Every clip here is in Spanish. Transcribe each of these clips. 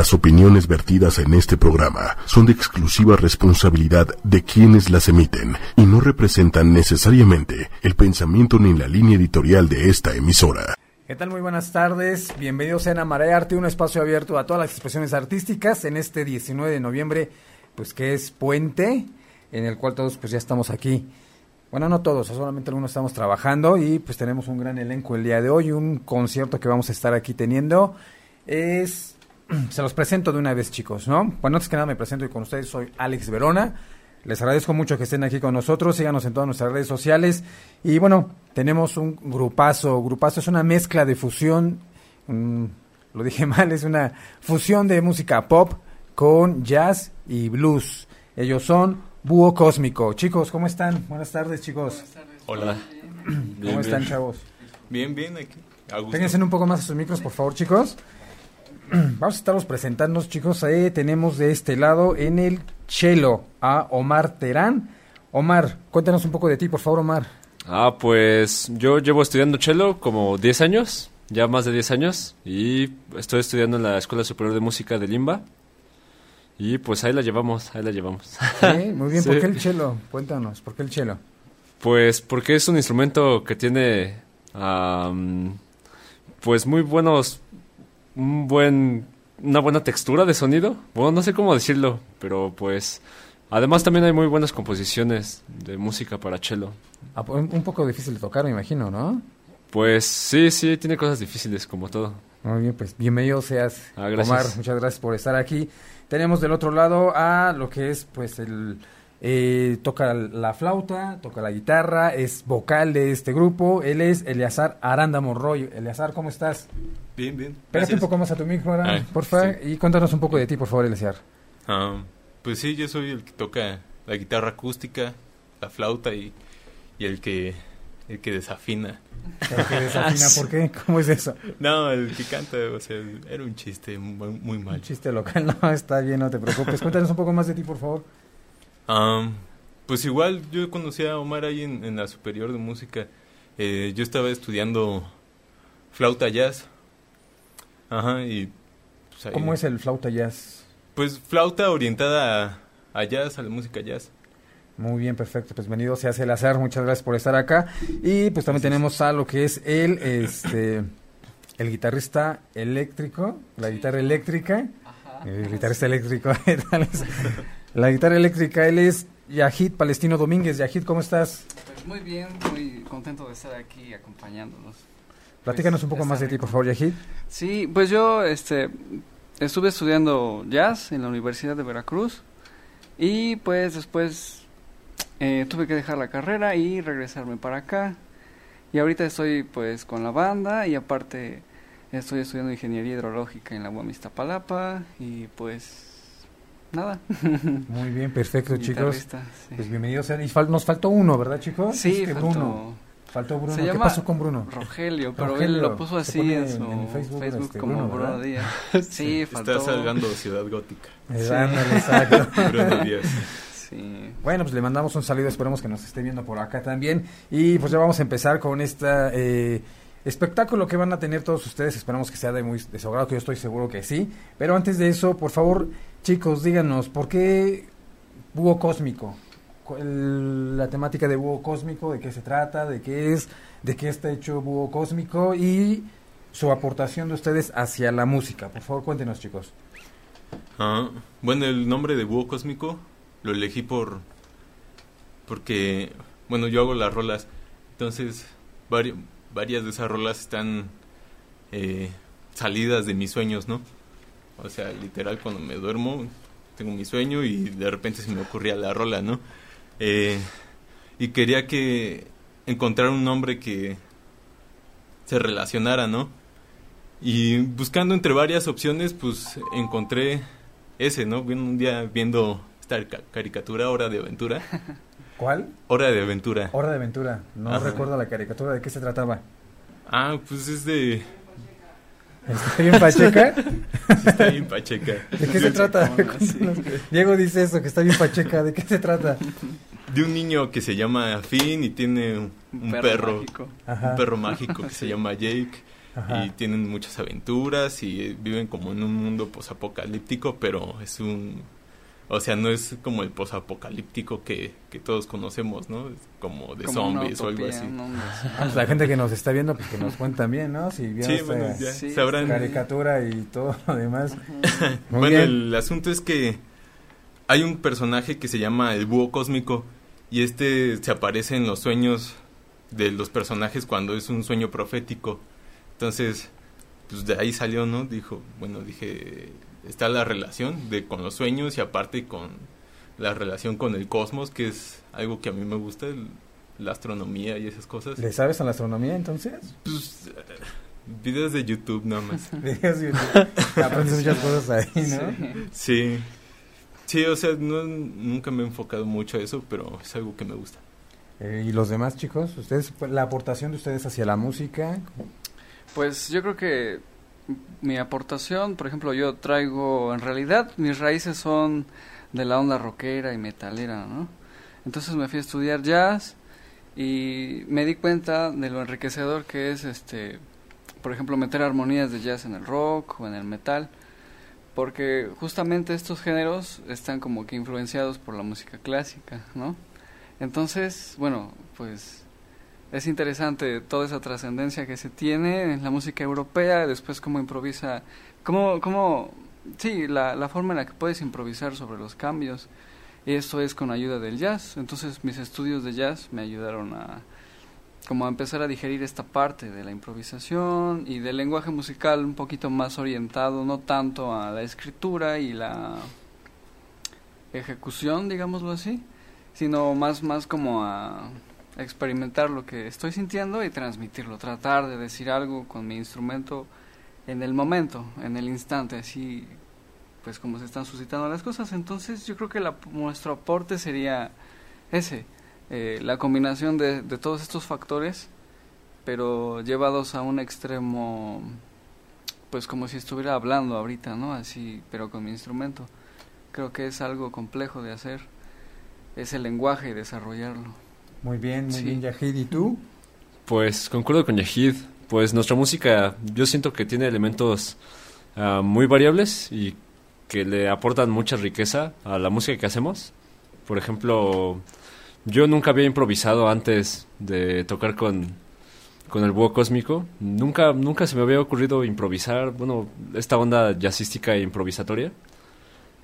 Las opiniones vertidas en este programa son de exclusiva responsabilidad de quienes las emiten y no representan necesariamente el pensamiento ni la línea editorial de esta emisora. ¿Qué tal? Muy buenas tardes. Bienvenidos a Marea Arte, un espacio abierto a todas las expresiones artísticas en este 19 de noviembre, pues que es puente, en el cual todos pues ya estamos aquí. Bueno, no todos, solamente algunos estamos trabajando y pues tenemos un gran elenco el día de hoy, un concierto que vamos a estar aquí teniendo. Es se los presento de una vez, chicos, ¿no? Bueno, antes que nada me presento y con ustedes soy Alex Verona. Les agradezco mucho que estén aquí con nosotros, síganos en todas nuestras redes sociales. Y bueno, tenemos un grupazo, grupazo es una mezcla de fusión, lo dije mal, es una fusión de música pop con jazz y blues. Ellos son Búho Cósmico. Chicos, ¿cómo están? Buenas tardes, chicos. Buenas tardes. Hola. ¿Cómo están, chavos? Bien, bien, aquí. Péguense un poco más a sus micros, por favor, chicos. Vamos a estarlos presentando, chicos. Ahí tenemos de este lado en el chelo a Omar Terán. Omar, cuéntanos un poco de ti, por favor, Omar. Ah, pues yo llevo estudiando chelo como 10 años, ya más de 10 años, y estoy estudiando en la Escuela Superior de Música de Limba. Y pues ahí la llevamos, ahí la llevamos. Sí, muy bien. ¿Por qué el chelo? Cuéntanos, ¿por qué el chelo? Pues porque es un instrumento que tiene, pues muy buenos un buen, una buena textura de sonido. Bueno, no sé cómo decirlo, pero pues... Además también hay muy buenas composiciones de música para cello. Ah, un poco difícil de tocar, me imagino, ¿no? Pues sí, sí, tiene cosas difíciles como todo. Muy bien, pues bienvenido seas, ah, Omar. Muchas gracias por estar aquí. Tenemos del otro lado a lo que es, pues, el... Eh, toca la flauta, toca la guitarra, es vocal de este grupo. Él es Eleazar Aranda Monroy. Eleazar, ¿cómo estás? Bien, bien. Espérate un poco más a tu micro, por favor, y cuéntanos un poco de ti, por favor, Eleazar. Ah, pues sí, yo soy el que toca la guitarra acústica, la flauta y, el que el que desafina. ¿El que desafina por qué? ¿Cómo es eso? No, el que canta, o sea, era un chiste muy, mal. Un chiste local, no, está bien, no te preocupes. Cuéntanos un poco más de ti, por favor. Pues igual, yo conocí a Omar ahí en, la superior de música. Eh, yo estaba estudiando flauta jazz Ajá, y... Pues, ¿Cómo es el flauta jazz? Pues flauta orientada a, jazz, a la música jazz. Muy bien, perfecto. Pues venido se hace el azar. Muchas gracias por estar acá. Y pues también tenemos a lo que es el, este, el guitarrista eléctrico, la guitarra eléctrica. El guitarrista eléctrico. la guitarra eléctrica, él es Yahid Palestino Domínguez. Yahid, ¿cómo estás? Pues muy bien, muy contento de estar aquí acompañándonos. Platícanos un poco más de ti, por favor, Yahid. Sí, pues yo este, estuve estudiando jazz en la Universidad de Veracruz y pues después eh, tuve que dejar la carrera y regresarme para acá. Y ahorita estoy pues con la banda y aparte estoy estudiando ingeniería hidrológica en la UAM Iztapalapa y pues nada. Muy bien, perfecto chicos. Pues bienvenidos. Nos faltó uno, ¿verdad chicos? Sí, faltó. Bruno. Faltó Bruno. ¿Qué pasó con Bruno? Rogelio, pero él lo puso así en su Facebook, este, como Bruno, Díaz. Sí, faltó. Está salgando Ciudad Gótica. exacto. Bruno Díaz. Sí. Bueno, pues le mandamos un saludo, esperemos que nos esté viendo por acá también. Y pues ya vamos a empezar con este eh, espectáculo que van a tener todos ustedes. Esperamos que sea de muy de que yo estoy seguro que sí. Pero antes de eso, por favor, chicos, díganos, ¿por qué Búho Cósmico? la temática de Búho Cósmico, de qué se trata, de qué es, de qué está hecho Búho Cósmico y su aportación de ustedes hacia la música. Por favor, cuéntenos, chicos. Ah, bueno, el nombre de Búho Cósmico lo elegí por porque, bueno, yo hago las rolas, entonces varias de esas rolas están eh, salidas de mis sueños, ¿no? O sea, literal, cuando me duermo, tengo mi sueño y de repente se me ocurría la rola, ¿no? Eh, y quería que encontrar un nombre que se relacionara, ¿no? Y buscando entre varias opciones, pues encontré ese, ¿no? Un día viendo esta caricatura, Hora de Aventura. ¿Cuál? Hora de Aventura. Hora de Aventura. No recuerdo la caricatura. ¿De qué se trataba? Ah, pues es de... ¿Está bien Pacheca? está bien Pacheca. ¿De qué se trata? Diego dice eso, que está bien Pacheca. ¿De qué se trata? de un niño que se llama Finn y tiene un, perro, un perro mágico que se llama Jake Ajá. y tienen muchas aventuras y viven como en un mundo posapocalíptico, pero es un o sea, no es como el posapocalíptico que, que todos conocemos, ¿no? Es como de Como zombies o algo así. Ah, pues la gente que nos está viendo, pues que nos cuentan bien, ¿no? Si vieron Sí, esta bueno, ya Sí, sabrán. caricatura y todo lo demás. Muy bueno, bien. el asunto es que hay un personaje que se llama el búho cósmico y este se aparece en los sueños de los personajes cuando es un sueño profético. Entonces, pues de ahí salió, ¿no? Dijo, bueno, dije, está la relación de con los sueños y aparte con la relación con el cosmos, que es algo que a mí me gusta, el- la astronomía y esas cosas. ¿Le sabes a la astronomía entonces? Pues, eh, videos de YouTube nada más. Videos de YouTube. Aprendes muchas cosas ahí, ¿no? Sí. Sí. Sí, o sea, no, nunca me he enfocado mucho a eso, pero es algo que me gusta. Eh, ¿Y los demás chicos? ¿Ustedes, la aportación de ustedes hacia la música? Pues yo creo que mi aportación, por ejemplo, yo traigo, en realidad mis raíces son de la onda rockera y metalera, ¿no? Entonces me fui a estudiar jazz y me di cuenta de lo enriquecedor que es, este, por ejemplo, meter armonías de jazz en el rock o en el metal, porque justamente estos géneros están como que influenciados por la música clásica, ¿no? Entonces, bueno, pues es interesante toda esa trascendencia que se tiene en la música europea, después cómo improvisa, cómo, cómo sí, la, la forma en la que puedes improvisar sobre los cambios. Y esto es con ayuda del jazz. Entonces mis estudios de jazz me ayudaron a como a empezar a digerir esta parte de la improvisación y del lenguaje musical un poquito más orientado, no tanto a la escritura y la ejecución, digámoslo así, sino más, más como a experimentar lo que estoy sintiendo y transmitirlo, tratar de decir algo con mi instrumento en el momento, en el instante, así pues como se están suscitando las cosas. Entonces yo creo que la, nuestro aporte sería ese, eh, la combinación de, de todos estos factores, pero llevados a un extremo, pues como si estuviera hablando ahorita, ¿no? Así, pero con mi instrumento. Creo que es algo complejo de hacer, es el lenguaje y desarrollarlo. Muy bien, muy Sí. bien, Yahid. ¿Y tú? Pues concuerdo con Yahid. Pues nuestra música, yo siento que tiene elementos ah, muy variables y que le aportan mucha riqueza a la música que hacemos. Por ejemplo, yo nunca había improvisado antes de tocar con, con el búho cósmico. Nunca, nunca se me había ocurrido improvisar, bueno, esta onda jazzística e improvisatoria.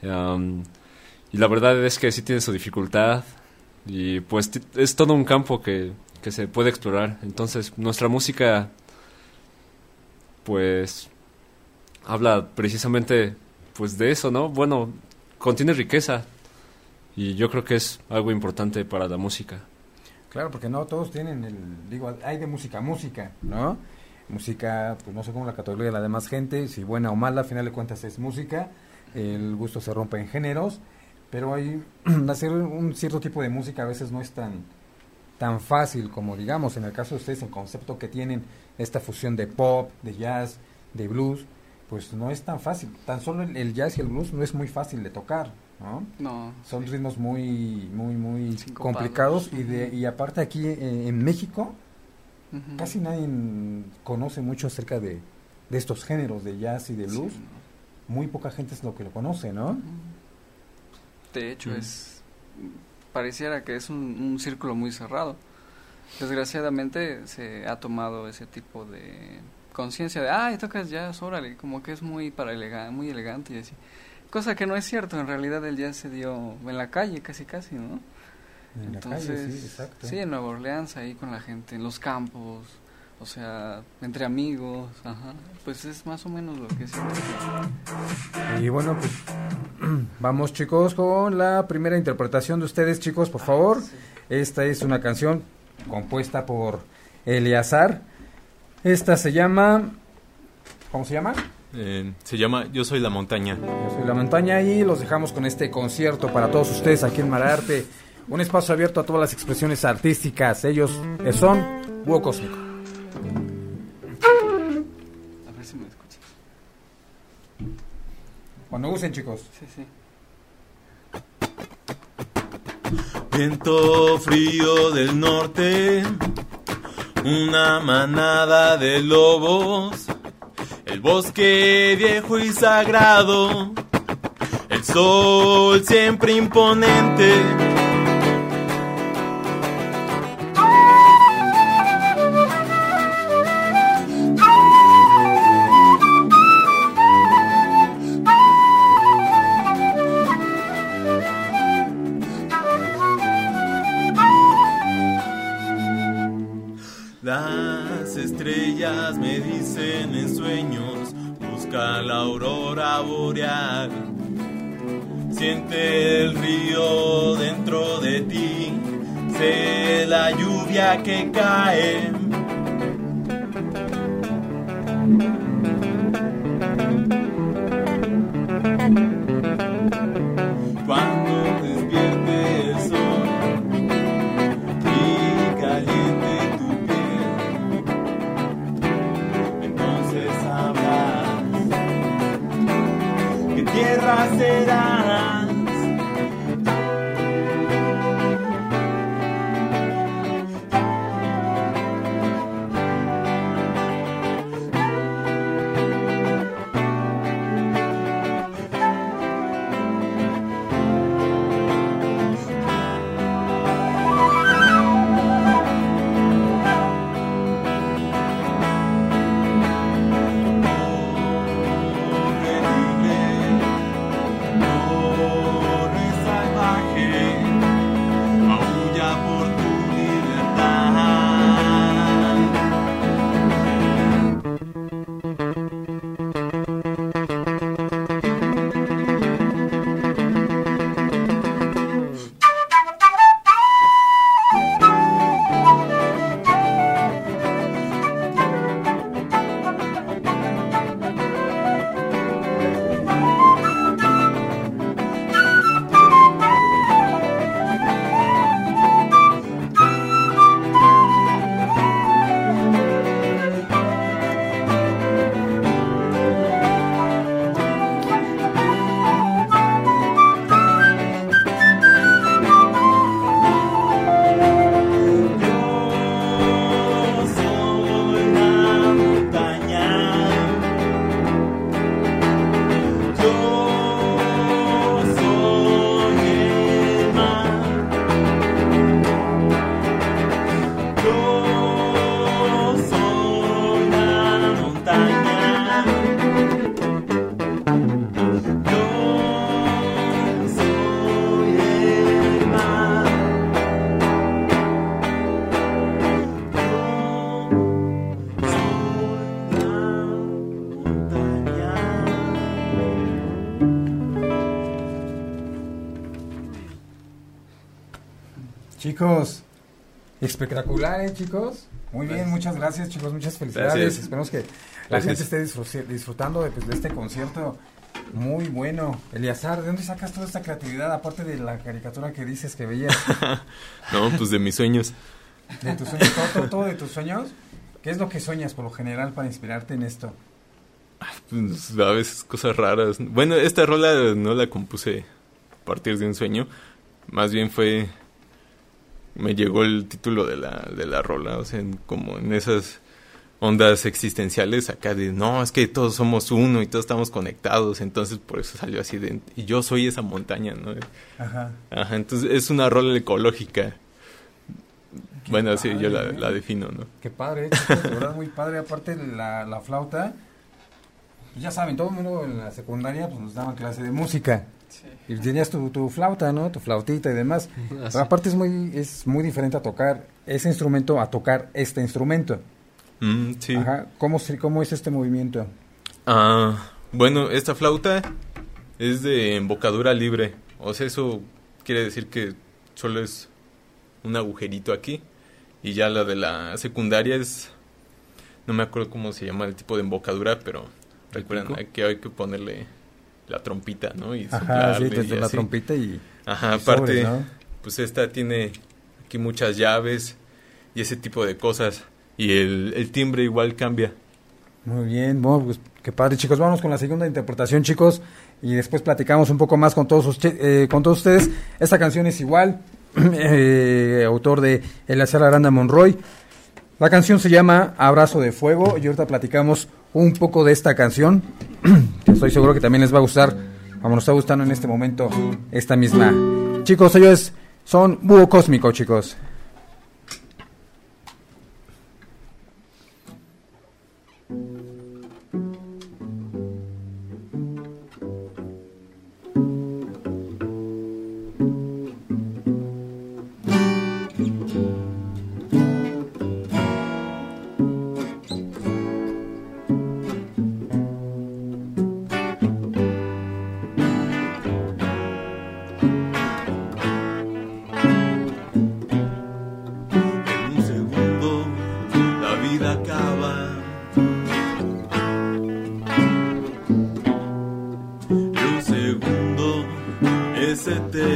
Y la verdad es que sí tiene su dificultad y pues es todo un campo que, que se puede explorar. Entonces, nuestra música, pues, habla precisamente, pues, de eso, ¿no? Bueno, contiene riqueza y yo creo que es algo importante para la música. Claro, porque no todos tienen el, digo, hay de música música, ¿no? Música, pues no sé cómo la categoría de la demás gente, si buena o mala, a final de cuentas es música, el gusto se rompe en géneros, pero hay, hacer un cierto tipo de música a veces no es tan, tan fácil como digamos, en el caso de ustedes, el concepto que tienen, esta fusión de pop, de jazz, de blues, pues no es tan fácil, tan solo el, el jazz y el blues no es muy fácil de tocar, ¿no? No, Son ritmos muy, muy, muy complicados y de y aparte aquí eh, en México casi nadie conoce mucho acerca de, de estos géneros de jazz y de blues. Sí, Muy poca gente es lo que lo conoce, ¿no? De hecho, Mm. es pareciera que es un, un círculo muy cerrado. Desgraciadamente se ha tomado ese tipo de conciencia de, ay, tocas jazz, órale, como que es muy para elega- muy elegante y así. Cosa que no es cierto, en realidad el jazz se dio en la calle casi casi, ¿no? En la Entonces, calle, sí, exacto. sí, en Nueva Orleans, ahí con la gente, en los campos, o sea, entre amigos, ajá. Pues es más o menos lo que siento. Y bueno, pues vamos chicos con la primera interpretación de ustedes, chicos, por favor. Esta es una canción compuesta por Eleazar. Esta se llama... ¿Cómo se llama? Eh, se llama Yo soy la montaña. Yo soy la montaña y los dejamos con este concierto para todos ustedes aquí en Mararte. Un espacio abierto a todas las expresiones artísticas. Ellos son Búho Cósmico. A ver si me escuchas. Cuando usen, chicos. Sí, sí. Viento frío del norte, una manada de lobos, el bosque viejo y sagrado, el sol siempre imponente. like a guy. Chicos, espectacular, ¿eh, chicos? Muy bien, muchas gracias, chicos, muchas felicidades. Gracias. Esperemos que la Gracias. gente esté disfru- disfrutando de, pues, de este concierto muy bueno. Eliazar, ¿de dónde sacas toda esta creatividad, aparte de la caricatura que dices que veías? No, pues de mis sueños. ¿De tus sueños? ¿Todo, todo, todo de tus sueños? ¿Qué es lo que sueñas por lo general para inspirarte en esto? Pues, a veces cosas raras. Bueno, esta rola no la compuse a partir de un sueño. Más bien fue... Me llegó el título de la, de la rola, o sea, en- como en esas ondas existenciales acá de, no, es que todos somos uno y todos estamos conectados, entonces por eso salió así de, y yo soy esa montaña, ¿no? Ajá. Ajá, entonces es una rola ecológica. Bueno, así yo la, ¿eh? la defino, ¿no? Qué padre, chicos, de verdad muy padre. Aparte la, la flauta, ya saben, todo el mundo en la secundaria pues nos daban clase de música. Y tenías tu, tu flauta, ¿no? Tu flautita y demás. Así. Pero aparte es muy, es muy diferente a tocar ese instrumento a tocar este instrumento. Mm, sí. Ajá. ¿Cómo, ¿Cómo es este movimiento? Ah, bueno, esta flauta es de embocadura libre. O sea, eso quiere decir que solo es un agujerito aquí. Y ya la de la secundaria es... No me acuerdo cómo se llama el tipo de embocadura, pero recuerden pico? que hay que ponerle la trompita, ¿no? Y Ajá, sí, la trompita y... Ajá, aparte, ¿no? pues esta tiene aquí muchas llaves y ese tipo de cosas. Y el, timbre igual cambia. Muy bien, bueno, pues qué padre, chicos. Vamos con la segunda interpretación, chicos. Y después platicamos un poco más con todos, eh, con todos ustedes. Esta canción es igual, eh, autor de Eleazar Aranda Monroy. La canción se llama Abrazo de Fuego y ahorita platicamos un poco de esta canción, que estoy seguro que también les va a gustar, como nos está gustando en este momento esta misma. Chicos, ellos son Búho Cósmico, chicos. você they.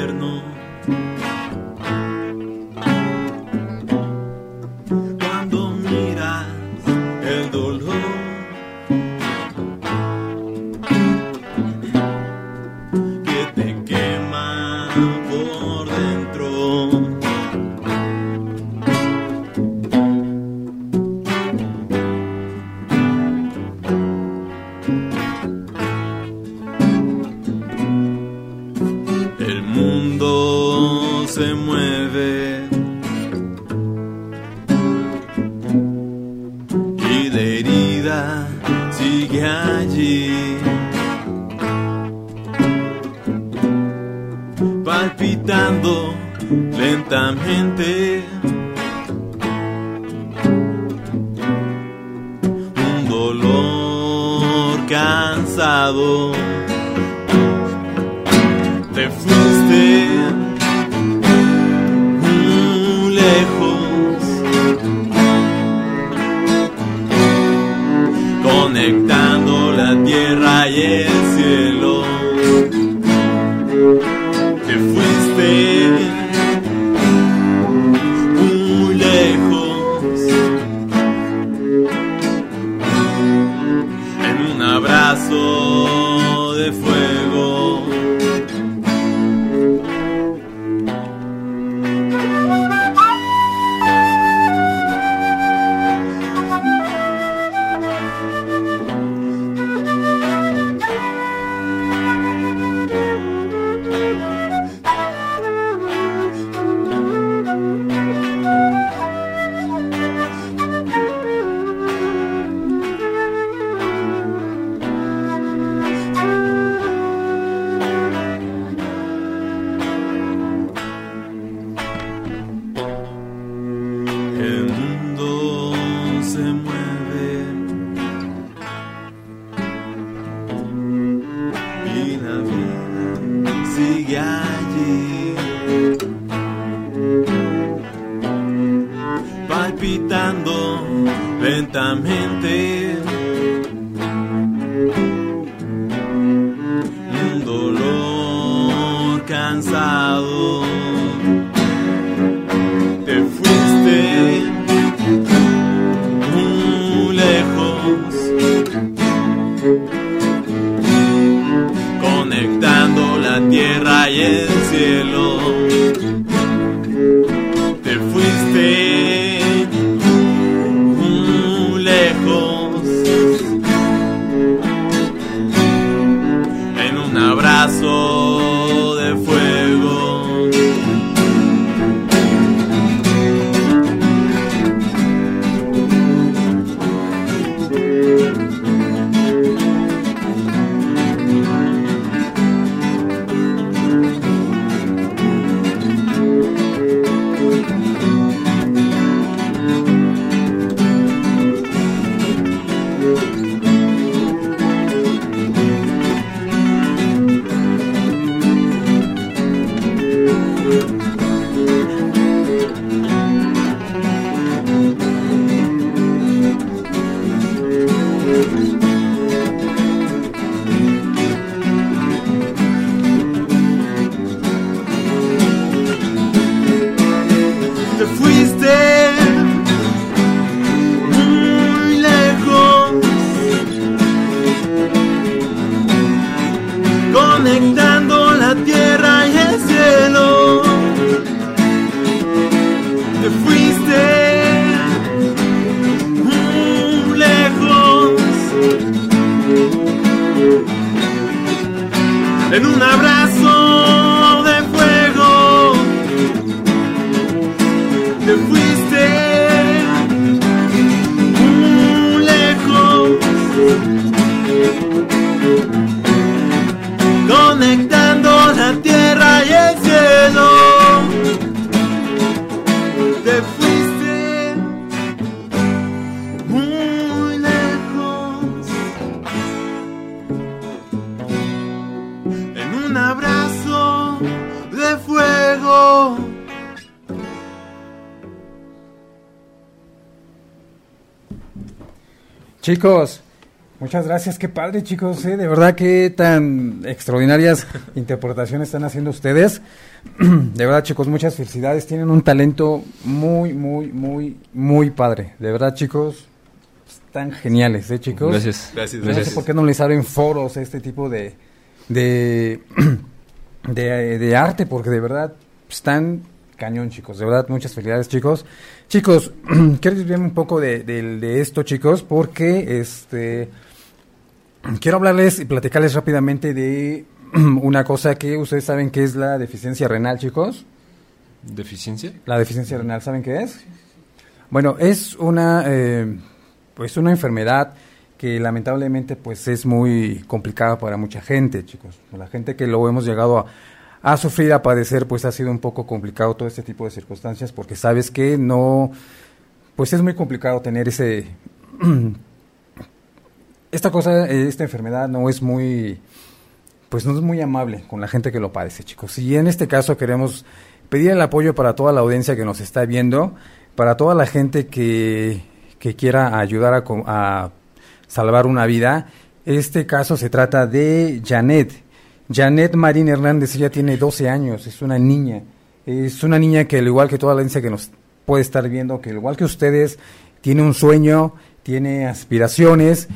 se mueve. Y la herida sigue allí. Palpitando lentamente. Un dolor cansado. Te fuiste. Chicos, muchas gracias, qué padre chicos, ¿eh? de verdad que tan extraordinarias interpretaciones están haciendo ustedes. De verdad chicos, muchas felicidades, tienen un talento muy, muy, muy, muy padre. De verdad chicos, están geniales, ¿eh chicos? Gracias. Gracias, No sé gracias. por qué no les abren foros este tipo de, de, de, de arte, porque de verdad están cañón, chicos. De verdad, muchas felicidades, chicos. Chicos, quiero desviarme un poco de, de- de esto, chicos, porque este quiero hablarles y platicarles rápidamente de una cosa que ustedes saben que es la deficiencia renal, chicos. ¿Deficiencia? La deficiencia renal, ¿saben qué es? Bueno, es una, eh, pues una enfermedad que lamentablemente pues es muy complicada para mucha gente, chicos. La gente que lo hemos llegado a, a sufrir, a padecer, pues ha sido un poco complicado todo este tipo de circunstancias porque sabes que no, pues es muy complicado tener ese, esta cosa, eh, esta enfermedad no es muy, pues no es muy amable con la gente que lo padece, chicos. Y en este caso queremos pedir el apoyo para toda la audiencia que nos está viendo, para toda la gente que, que quiera ayudar a, a salvar una vida. Este caso se trata de Janet. Janet Marín Hernández, ella tiene 12 años, es una niña. Es una niña que al igual que toda la audiencia que nos puede estar viendo, que al igual que ustedes, tiene un sueño, tiene aspiraciones,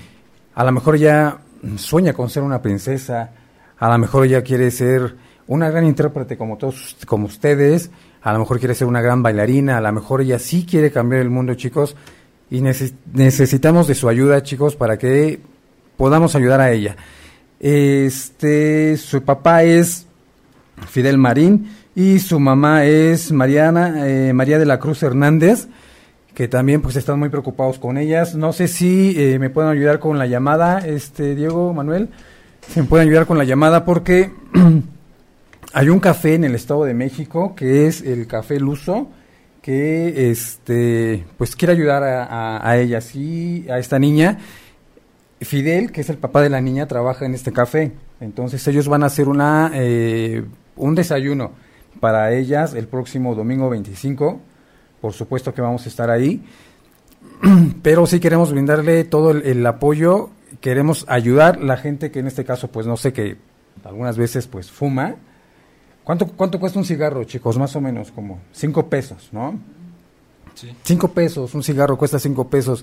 a lo mejor ya sueña con ser una princesa, a lo mejor ella quiere ser una gran intérprete como todos, como ustedes, a lo mejor quiere ser una gran bailarina, a lo mejor ella sí quiere cambiar el mundo, chicos, y neces- necesitamos de su ayuda, chicos, para que podamos ayudar a ella. Este, su papá es Fidel Marín y su mamá es Mariana eh, María de la Cruz Hernández que también pues están muy preocupados con ellas. No sé si eh, me pueden ayudar con la llamada, este Diego, Manuel, si me pueden ayudar con la llamada porque hay un café en el Estado de México que es el Café Luso que este pues quiere ayudar a, a, a ellas y a esta niña. Fidel, que es el papá de la niña, trabaja en este café. Entonces ellos van a hacer una eh, un desayuno para ellas el próximo domingo 25 por supuesto que vamos a estar ahí, pero sí queremos brindarle todo el, el, apoyo, queremos ayudar la gente que en este caso, pues no sé, que algunas veces pues fuma. ¿Cuánto, cuánto cuesta un cigarro, chicos? Más o menos como cinco pesos, ¿no? Sí. Cinco pesos, un cigarro cuesta cinco pesos.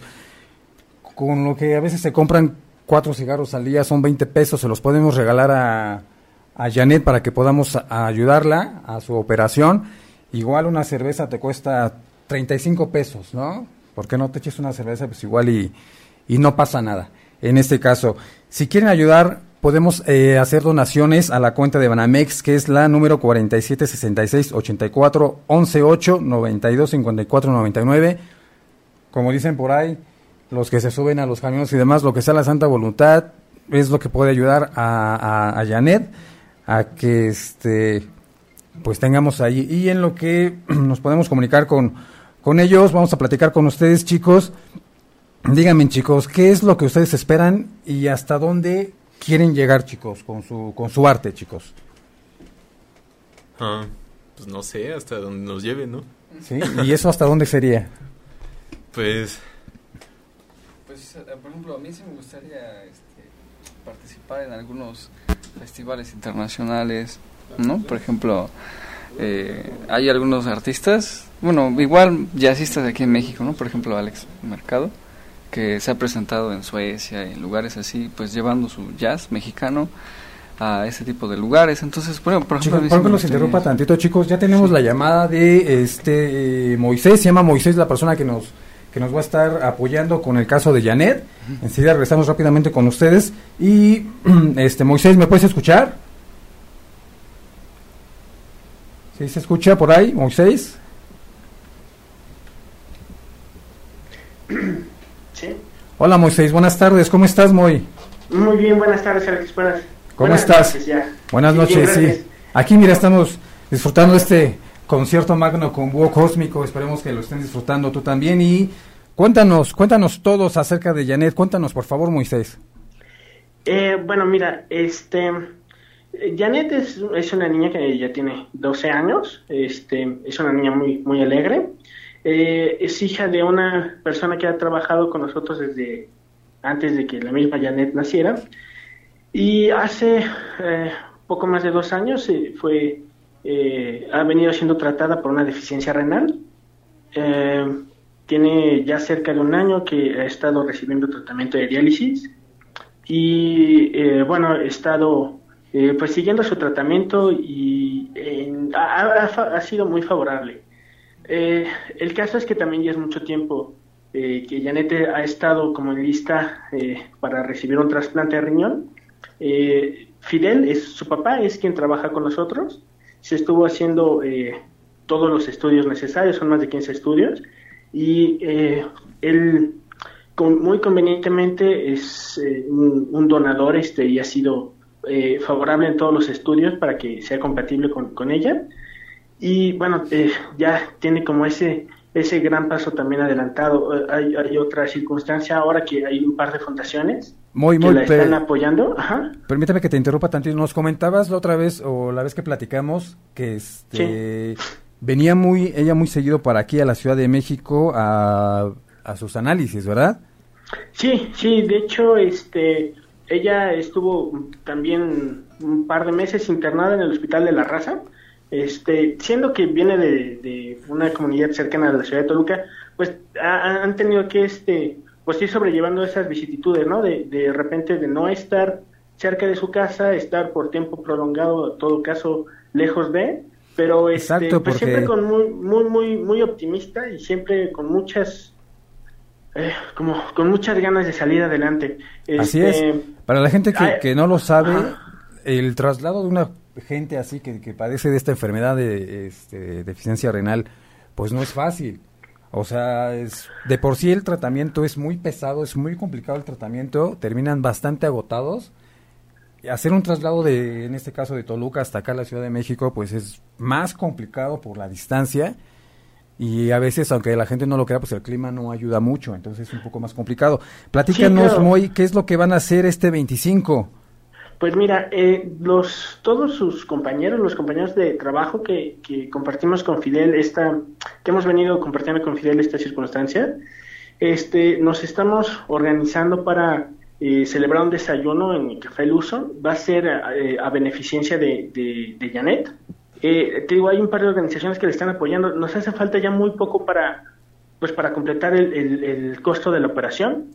Con lo que a veces se compran cuatro cigarros al día, son 20 pesos, se los podemos regalar a, a Janet para que podamos ayudarla a su operación. Igual una cerveza te cuesta 35 pesos, ¿no? ¿Por qué no te eches una cerveza? Pues igual y, y no pasa nada. En este caso, si quieren ayudar, podemos eh, hacer donaciones a la cuenta de Banamex, que es la número 4766 84 118 92 54 99. Como dicen por ahí, los que se suben a los camiones y demás, lo que sea la santa voluntad, es lo que puede ayudar a, a, a Janet a que este pues tengamos ahí. Y en lo que nos podemos comunicar con, con ellos, vamos a platicar con ustedes, chicos. Díganme, chicos, ¿qué es lo que ustedes esperan y hasta dónde quieren llegar, chicos, con su, con su arte, chicos? Ah, pues no sé, hasta donde nos lleve, ¿no? ¿Sí? ¿Y eso hasta dónde sería? Pues... Pues, por ejemplo, a mí sí me gustaría este, participar en algunos festivales internacionales, ¿no? Por ejemplo, eh, hay algunos artistas, bueno, igual jazzistas aquí en México, ¿no? Por ejemplo, Alex Mercado, que se ha presentado en Suecia, en lugares así, pues llevando su jazz mexicano a ese tipo de lugares. Entonces, bueno, por ejemplo, chicos, nos interrumpa tantito, chicos. Ya tenemos sí. la llamada de este eh, Moisés, se llama Moisés la persona que nos que nos va a estar apoyando con el caso de Janet. Enseguida regresamos rápidamente con ustedes. Y este Moisés, ¿me puedes escuchar? ¿Sí se escucha por ahí, Moisés? Sí. Hola Moisés, buenas tardes, ¿cómo estás, Moy? Muy bien, buenas tardes, Alex. Buenas, ¿Cómo buenas estás? noches ya. Buenas Sí, noches, bien, sí. Aquí, mira, estamos disfrutando este concierto magno con Búho Cósmico. Esperemos que lo estén disfrutando tú también. Y cuéntanos, cuéntanos todos acerca de Janet. Cuéntanos, por favor, Moisés. Eh, bueno, mira, este. Janet es, es una niña que ya tiene 12 años. Este, es una niña muy, muy alegre. Eh, es hija de una persona que ha trabajado con nosotros desde antes de que la misma Janet naciera. Y hace eh, poco más de dos años eh, fue, eh, ha venido siendo tratada por una deficiencia renal. Eh, tiene ya cerca de un año que ha estado recibiendo tratamiento de diálisis y eh, bueno, ha estado eh, pues siguiendo su tratamiento y ha, ha- sido muy favorable. Eh, el caso es que también ya es mucho tiempo eh, que Janet ha estado como en lista para recibir un trasplante de riñón. Fidel, es su papá, es quien trabaja con nosotros. Se estuvo haciendo eh, todos los estudios necesarios, son más de 15 estudios, y eh, él con- muy convenientemente es eh, un, un donador este, y ha sido eh, favorable en todos los estudios para que sea compatible con, con ella. Y bueno, eh, ya tiene como ese ese gran paso también adelantado. Eh, hay, hay otra circunstancia ahora que hay un par de fundaciones Muy, que muy, la están apoyando. Ajá. Permítame que te interrumpa tantito. Nos comentabas la otra vez o la vez que platicamos que este, venía muy ella muy seguido para aquí a la Ciudad de México a, a sus análisis, ¿verdad? Sí, sí, de hecho, este, ella estuvo también un par de meses internada en el Hospital de la Raza, este, siendo que viene de, de una comunidad cercana a la ciudad de Toluca, pues ha- han tenido que, este, pues ir sobrellevando esas vicisitudes, ¿no? De, de repente de no estar cerca de su casa, estar por tiempo prolongado, en todo caso, lejos de, pero este, Exacto, pues porque- siempre con muy, muy, muy, muy optimista y siempre con muchas eh, como con muchas ganas de salir adelante. Así Este, es. Para la gente que, que no lo sabe, el traslado de una gente así que, que padece de esta enfermedad de este, deficiencia renal, pues no es fácil. O sea, es, de por sí el tratamiento es muy pesado, es muy complicado el tratamiento, terminan bastante agotados. Hacer un traslado de, en este caso de Toluca hasta acá la Ciudad de México, pues es más complicado por la distancia. Y a veces, aunque la gente no lo crea, pues el clima no ayuda mucho, entonces es un poco más complicado. Platícanos, claro. Moy, ¿qué es lo que van a hacer este 25? Pues mira, eh, los todos sus compañeros, los compañeros de trabajo que, que compartimos con Fidel esta, que hemos venido compartiendo con Fidel esta circunstancia, este, nos estamos organizando para eh, celebrar un desayuno en el Café Luso. Va a ser eh, a beneficencia de, de, de Janet. Eh, te digo, hay un par de organizaciones que le están apoyando. Nos hace falta ya muy poco para, pues, para completar el, el, el costo de la operación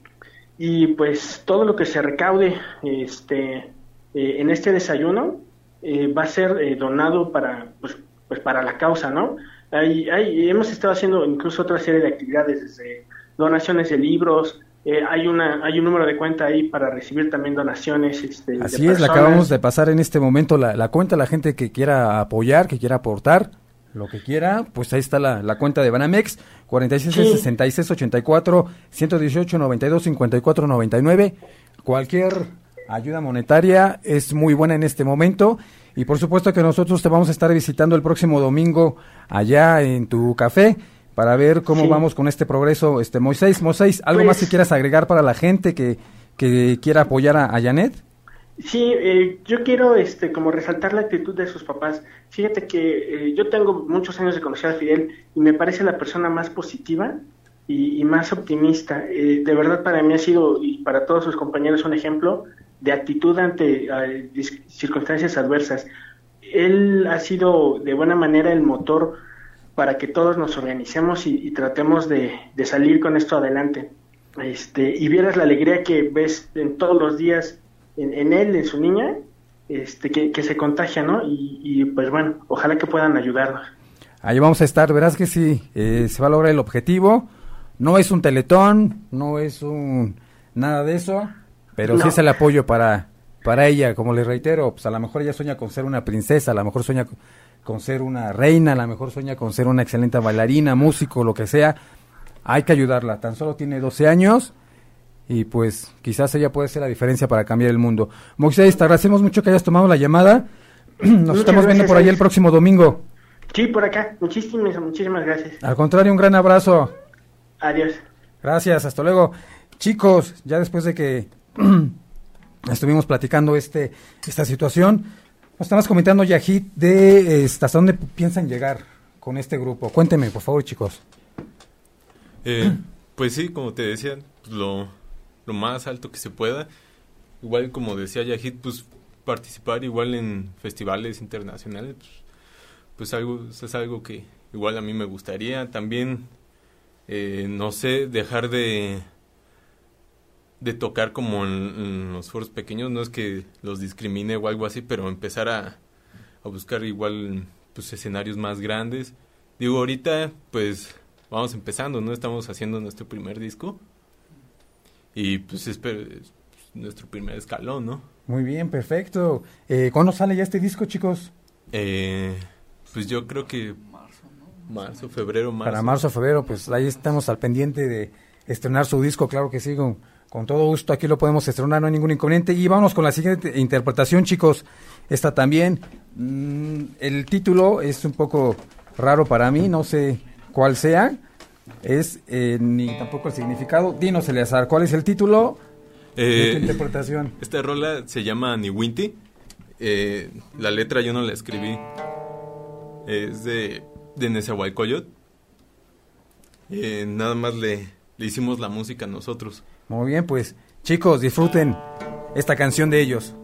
y pues todo lo que se recaude este eh, en este desayuno eh, va a ser eh, donado para pues, pues para la causa no hay, hay, hemos estado haciendo incluso otra serie de actividades desde donaciones de libros eh, hay una hay un número de cuenta ahí para recibir también donaciones este, de Así es, la acabamos de pasar en este momento la, la cuenta, la gente que quiera apoyar, que quiera aportar, lo que quiera, pues ahí está la, la cuenta de Banamex, 46 Sí. 66 84 118 92 54 99. Cualquier ayuda monetaria es muy buena en este momento. Y por supuesto que nosotros te vamos a estar visitando el próximo domingo allá en tu café para ver cómo Sí. vamos con este progreso. Este Moisés, Moisés, ¿algo Pues- más que quieras agregar para la gente que, que quiera apoyar a, a Janet? Sí, eh, yo quiero este como resaltar la actitud de sus papás. Fíjate que eh, yo tengo muchos años de conocer a Fidel y me parece la persona más positiva y, y más optimista. Eh, de verdad para mí ha sido y para todos sus compañeros un ejemplo de actitud ante eh, circunstancias adversas. Él ha sido de buena manera el motor para que todos nos organicemos y, tratemos de, salir con esto adelante. Este, y vieras la alegría que ves en todos los días en, él, en su niña, este, que, se contagia, ¿no? Y, y, pues bueno, ojalá que puedan ayudarnos. Ahí vamos a estar, verás que sí, eh, se va a lograr el objetivo. No es un teletón, no es un nada de eso, pero sí No. es el apoyo para, para ella, como les reitero, pues a lo mejor ella sueña con ser una princesa, a lo mejor sueña con- con ser una reina, a lo mejor sueña con ser una excelente bailarina, músico, lo que sea, hay que ayudarla. Tan solo tiene 12 años y pues quizás ella puede ser la diferencia para cambiar el mundo. Moisés, te agradecemos mucho que hayas tomado la llamada. Nos Muchas estamos viendo por ahí el próximo domingo. Sí, por acá. Muchísimas, muchísimas gracias. Al contrario, un gran abrazo. Adiós. Gracias, hasta luego. Chicos, ya después de que estuvimos platicando este esta situación, nos estamos comentando Yahid de este, hasta dónde piensan llegar con este grupo. Cuéntenme, por favor, chicos. Eh, pues sí, como te decía, pues, lo, lo más alto que se pueda. Igual como decía Yahid, pues participar igual en festivales internacionales, pues, pues algo, eso es algo que igual a mí me gustaría. También, eh, no sé, dejar de de tocar como en, en los foros pequeños, no es que los discrimine o algo así, pero empezar a, a buscar igual pues escenarios más grandes. Digo, ahorita pues vamos empezando, ¿no? Estamos haciendo nuestro primer disco. Y pues es nuestro primer escalón, ¿no? Muy bien, perfecto. Eh, ¿Cuándo sale ya este disco, chicos? Eh, pues yo creo que marzo, febrero, marzo. Para marzo febrero, pues ahí estamos al pendiente de estrenar su disco, claro que sí, con, con todo gusto aquí lo podemos estrenar, no hay ningún inconveniente. Y vámonos con la siguiente interpretación, chicos. Esta también, mm, el título es un poco raro para mí, no sé cuál sea, es eh, ni tampoco el significado. Dinos, Eleazar, ¿cuál es el título de tu Eh, interpretación? Esta rola se llama Niwinti. Eh, la letra yo no la escribí. Es de, de Nezahualcóyotl. Eh, nada más le, le hicimos la música nosotros. Muy bien, pues chicos, disfruten esta canción de ellos.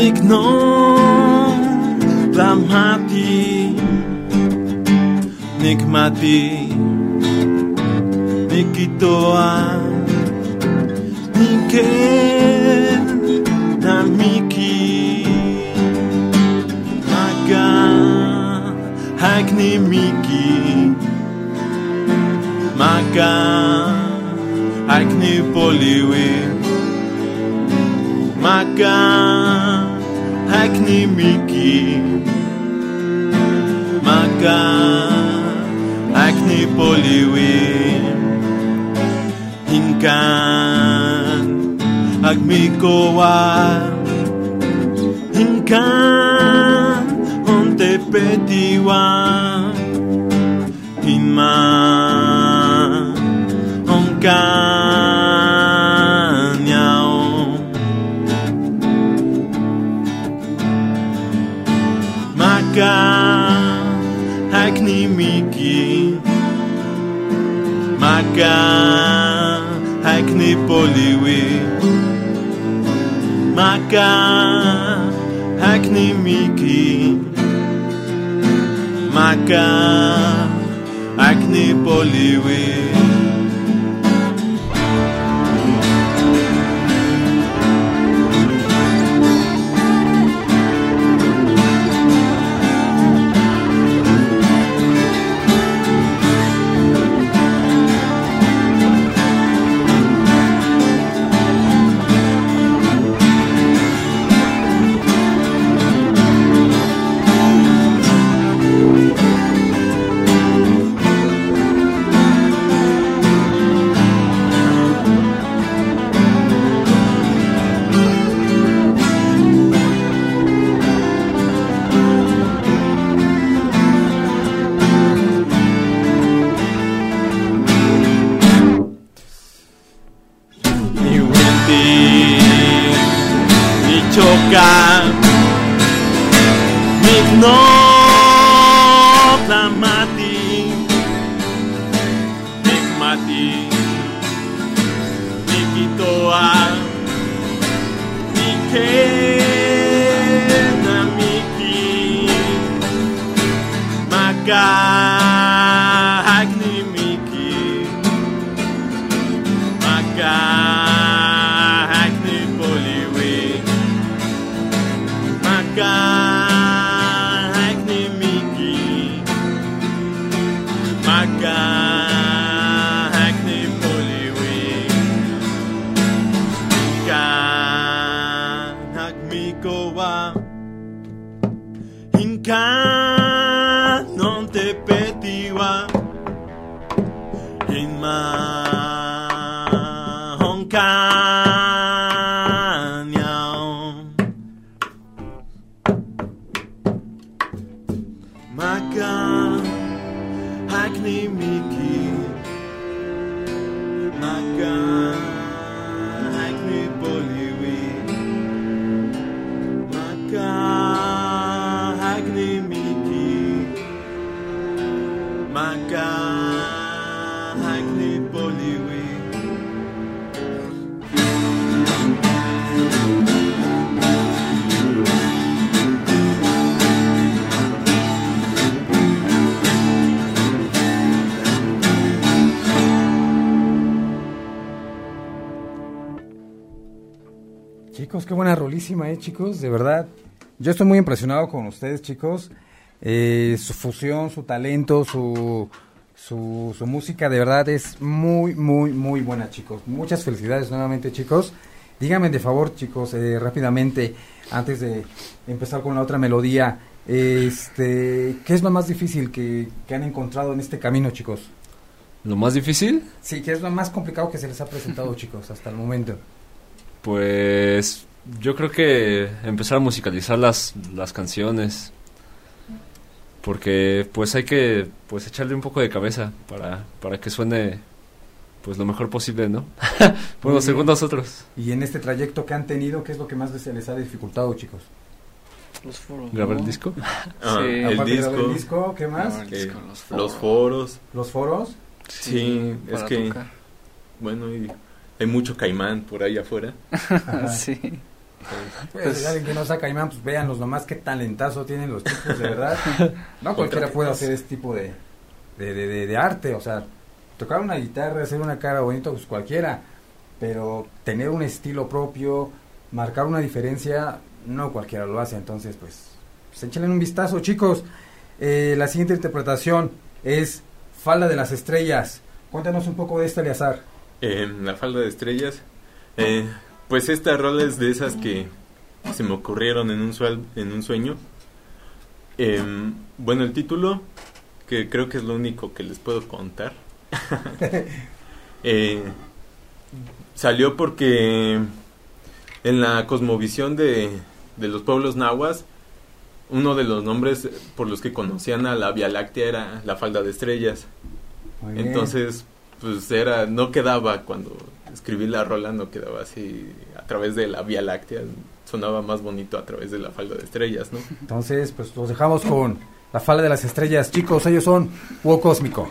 δείκνο δαμάτι νικματί νικητόα νικέν τα μίκη μαγκά χάκνη μίκη μαγκά χάκνη πολύουι μαγκά Ακνιμίκι, μακα, ακνι πολυωι, ημκα, ακμί όντε πετιωα, ημα, όνκα. Maka Hakni Miki. Maka Hakni Poliwi. Maka Hakni Miki. Maka Acne Poliwi rolísima, eh, chicos, de verdad. Yo estoy muy impresionado con ustedes, chicos. Eh, su fusión, su talento, su, su, música, de verdad es muy, muy, muy buena, chicos. Muchas felicidades nuevamente, chicos. Díganme de favor, chicos, eh, rápidamente, antes de empezar con la otra melodía, este, ¿qué es lo más difícil que, que han encontrado en este camino, chicos? ¿Lo más difícil? Sí, ¿qué es lo más complicado que se les ha presentado, chicos, hasta el momento? Pues yo creo que empezar a musicalizar las, las canciones. Porque pues hay que pues echarle un poco de cabeza para, para que suene pues lo mejor posible, ¿no? bueno, según nosotros. Y en este trayecto que han tenido, ¿qué es lo que más les ha dificultado, chicos? Los foros. ¿Grabar el disco? Ah, sí. el disco. el disco, ¿qué más? los, foros. los, foros. Sí, es que... Bueno, y hay mucho caimán por ahí afuera. sí. Pues, pues, alguien que no saca imán, pues véanlos nomás qué talentazo tienen los chicos, de verdad. No cualquiera puede hacer este tipo de, de, de, arte, o sea, tocar una guitarra, hacer una cara bonita, pues cualquiera, pero tener un estilo propio, marcar una diferencia, no cualquiera lo hace, entonces pues, pues échenle un vistazo, chicos. Eh, la siguiente interpretación es Falda de las Estrellas. Cuéntanos un poco de esta, Eleazar. Eh, la Falda de Estrellas. Eh, pues esta rola es de esas que se me ocurrieron en un, en un sueño. Em, bueno, el título, que creo que es lo único que les puedo contar, eh, salió porque en la cosmovisión de, de los pueblos nahuas, uno de los nombres por los que conocían a la Vía Láctea era la falda de estrellas. Entonces, pues era, no quedaba cuando escribí la rola no quedaba así a través de la Vía Láctea, sonaba más bonito a través de la falda de estrellas, ¿no? Entonces, pues los dejamos con la falda de las estrellas. Chicos, ellos son Hugo Cósmico.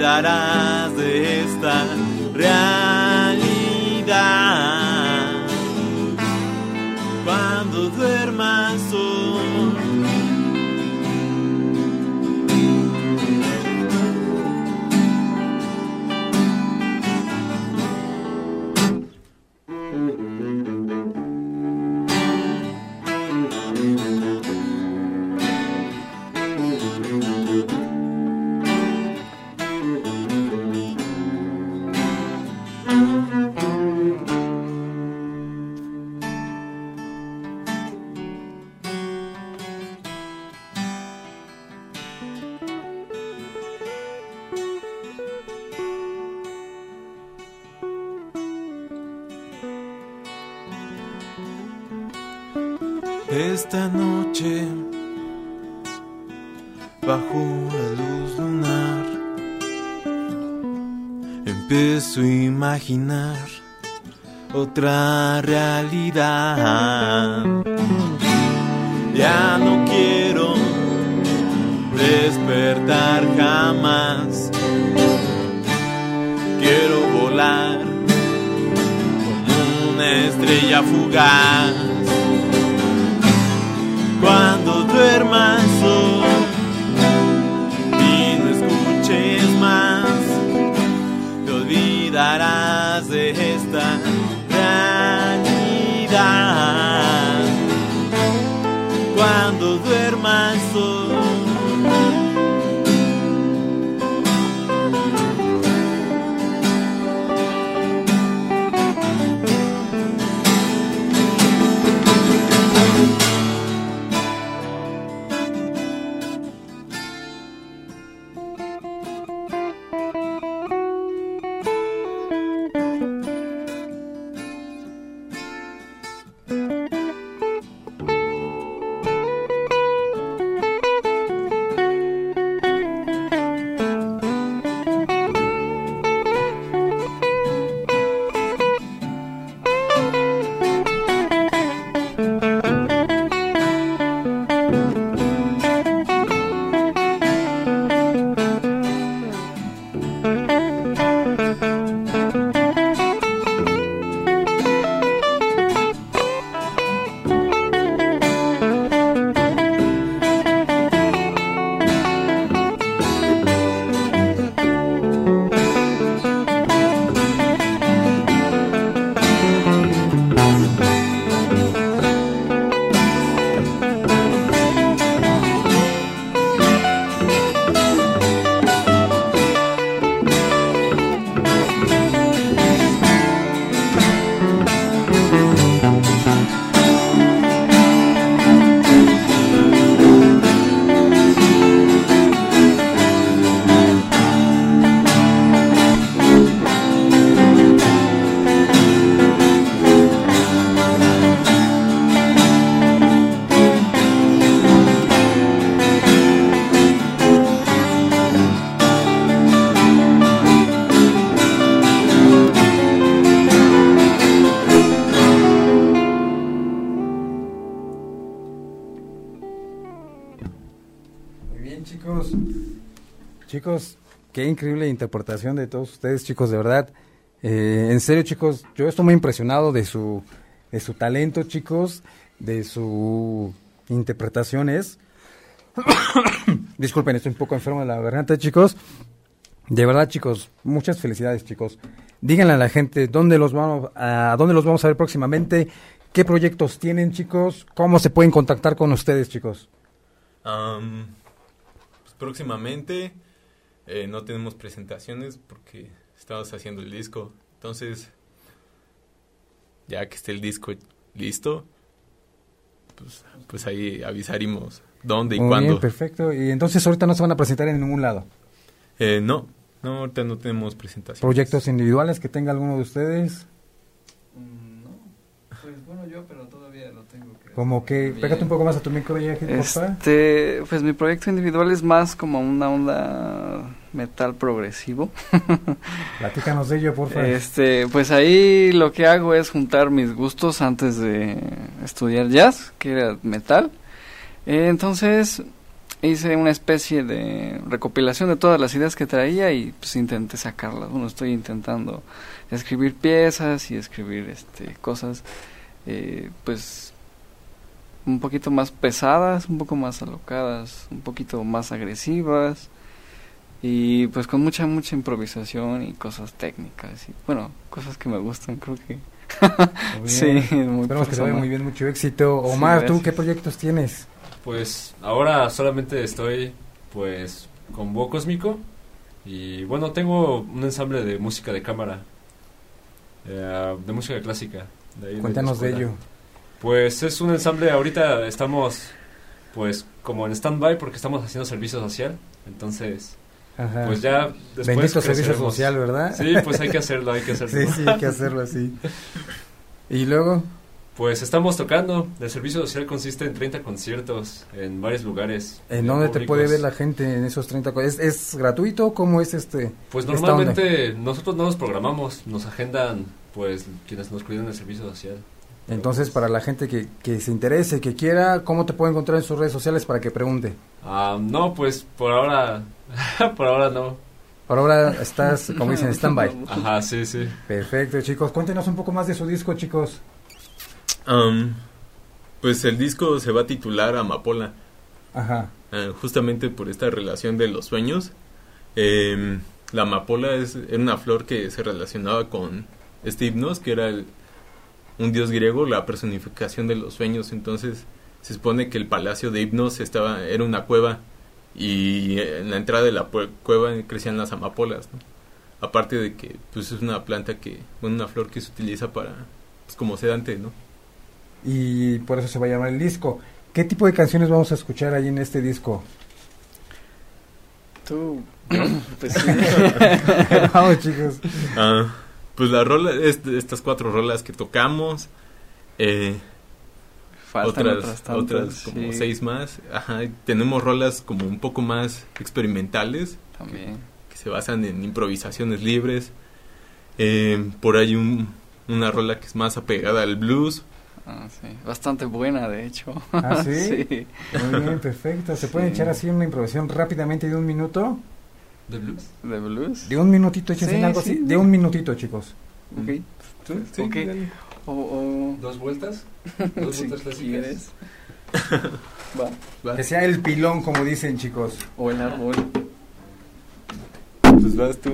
De esta realidad. Imaginar otra realidad. Ya no quiero despertar jamás. Quiero volar como una estrella fugaz cuando duermas realidad. Cuando duermas sol. Qué increíble interpretación de todos ustedes, chicos, de verdad. Eh, en serio, chicos, yo estoy muy impresionado de su, de su talento, chicos, de su interpretaciones. Disculpen, estoy un poco enfermo de la garganta, chicos. De verdad, chicos, muchas felicidades, chicos. Díganle a la gente dónde los vamos a dónde los vamos a ver próximamente, qué proyectos tienen, chicos, cómo se pueden contactar con ustedes, chicos. Pues próximamente eh, no tenemos presentaciones porque estamos haciendo el disco. Entonces, ya que esté el disco listo, pues, pues ahí avisaremos dónde y Muy cuándo. bien, perfecto. Y entonces ahorita no se van a presentar en ningún lado. Eh, no, no, ahorita no tenemos presentación. ¿Proyectos individuales que tenga alguno de ustedes? Mm, No, pues bueno, yo, pero todavía lo tengo que... Como que, Bien. pégate un poco más a tu micro, ya. Este, pues mi proyecto individual es más como una onda metal progresivo. Platícanos de ello, por favor. Este, pues ahí lo que hago es juntar mis gustos antes de estudiar jazz, que era metal. Eh, entonces hice una especie de recopilación de todas las ideas que traía y pues intenté sacarlas. Bueno, estoy intentando escribir piezas y escribir este cosas, eh, pues un poquito más pesadas, un poco más alocadas, un poquito más agresivas y pues con mucha mucha improvisación y cosas técnicas y bueno cosas que me gustan creo que Muy sí bien. muy Esperamos que te vaya personal. muy bien, mucho éxito. Omar, ¿tú gracias. qué proyectos tienes? Pues ahora solamente estoy pues con Búho Cósmico y bueno, tengo un ensamble de música de cámara, eh, de música clásica. de ahí Cuéntanos de escuela. ello. Pues es un ensamble, ahorita estamos pues como en stand-by porque estamos haciendo servicio social, entonces Ajá. pues ya después Bendito servicio social, ¿verdad? Sí, pues hay que hacerlo, hay que hacerlo. Sí, sí, hay que hacerlo así. Y luego, Pues estamos tocando. El servicio social consiste en 30 conciertos en varios lugares. ¿en dónde te puede ver la gente en esos 30? co- ¿Es, es gratuito? ¿Cómo es este? Pues normalmente nosotros no nos programamos, nos agendan pues quienes nos cuidan del servicio social. Entonces, para la gente que, que se interese, que quiera, ¿cómo te puede encontrar en sus redes sociales para que pregunte? Ah, no, pues por ahora, por ahora no. Por ahora estás, como dicen, stand-by. Ajá, sí, sí. Perfecto, chicos. Cuéntenos un poco más de su disco, chicos. Am, pues el disco se va a titular Amapola, Ajá. ah, justamente por esta relación de los sueños. Em, la amapola es, era una flor que se relacionaba con este hipnos, que era el- un dios griego, la personificación de los sueños. Entonces se supone que el palacio de hipnos estaba, era una cueva y en la entrada de la cueva crecían las amapolas. ¿no? Aparte de que pues es una planta que, bueno, una flor que se utiliza para, pues, como sedante, ¿no? Y por eso se va a llamar el disco. ¿Qué tipo de canciones vamos a escuchar ahí en este disco? tú pues sí. vamos, chicos. Ah, pues la rola, est- estas cuatro rolas que tocamos, eh, faltan otras, otras, tantas, otras como sí, seis más. Ajá, tenemos rolas como un poco más experimentales, también que se basan en improvisaciones libres. Eh, por ahí un, una rola que es más apegada al blues. Ah, sí. bastante buena de hecho ¿Ah, sí? sí Muy bien, perfecto. ¿Se pueden Sí. echar así una improvisación rápidamente de un minuto? ¿De blues? de blues De un minutito, échense Sí, algo sí. así. De un minutito, chicos. Ok. Sí, Ok. dale. o, o ¿Dos vueltas? ¿Dos vueltas clásicas? quieres va Va, Que sea el pilón, como dicen, chicos. o el árbol pues vas tú.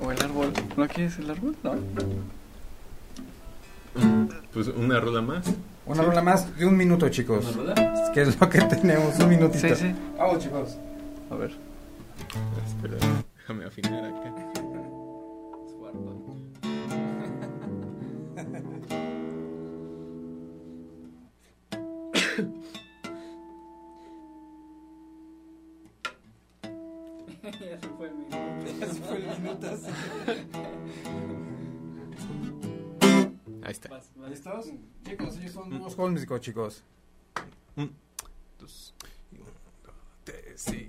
o el árbol ¿no quieres el árbol? no Pues una rola más. Una rola más de un minuto, chicos. ¿Una rola? Que es lo que tenemos, un minutito. sí sí Vamos, chicos. a ver Espera, déjame afinar acá. Ahí está. ¿Listos? Chicos, ellos son dúos cósmicos, chicos. Dos, y uno, dos, tres, sí.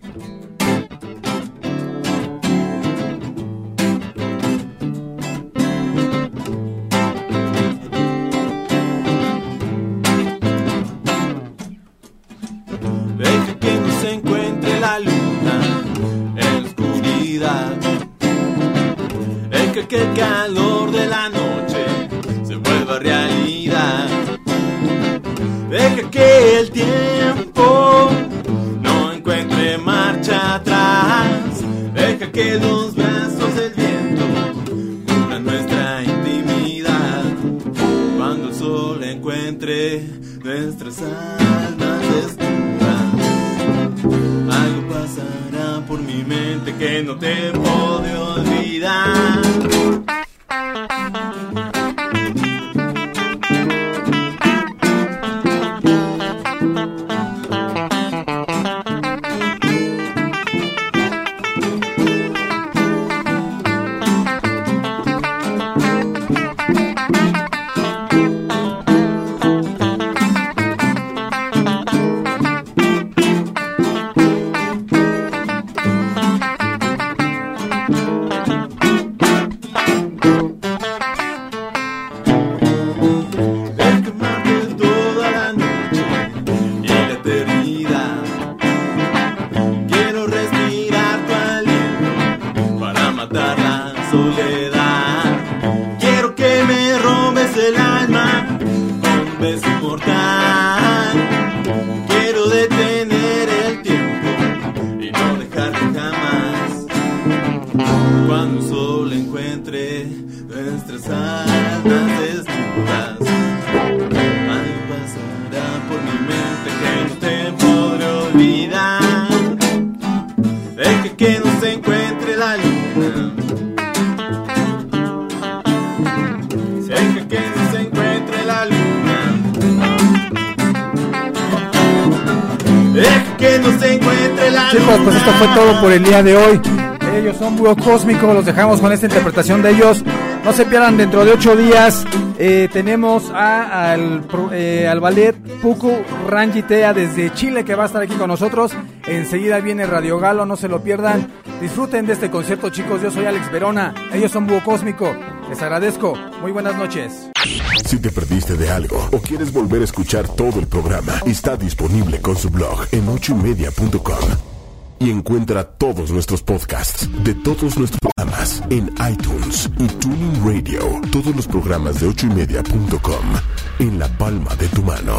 Por el día de hoy. Ellos son Búho Cósmico, los dejamos con esta interpretación de ellos. No se pierdan, dentro de ocho días eh, tenemos al, eh, al ballet Puku Rangitea desde Chile que va a estar aquí con nosotros. Enseguida viene Radio Galo, no se lo pierdan. Disfruten de este concierto, chicos. Yo soy Alex Verona, ellos son Búho Cósmico. Les agradezco. Muy buenas noches. Si te perdiste de algo o quieres volver a escuchar todo el programa, está disponible con su blog en ochoymedia.com. Y encuentra todos nuestros podcasts de todos nuestros programas en iTunes y Tuning Radio. Todos los programas de ochoymedia.com en la palma de tu mano.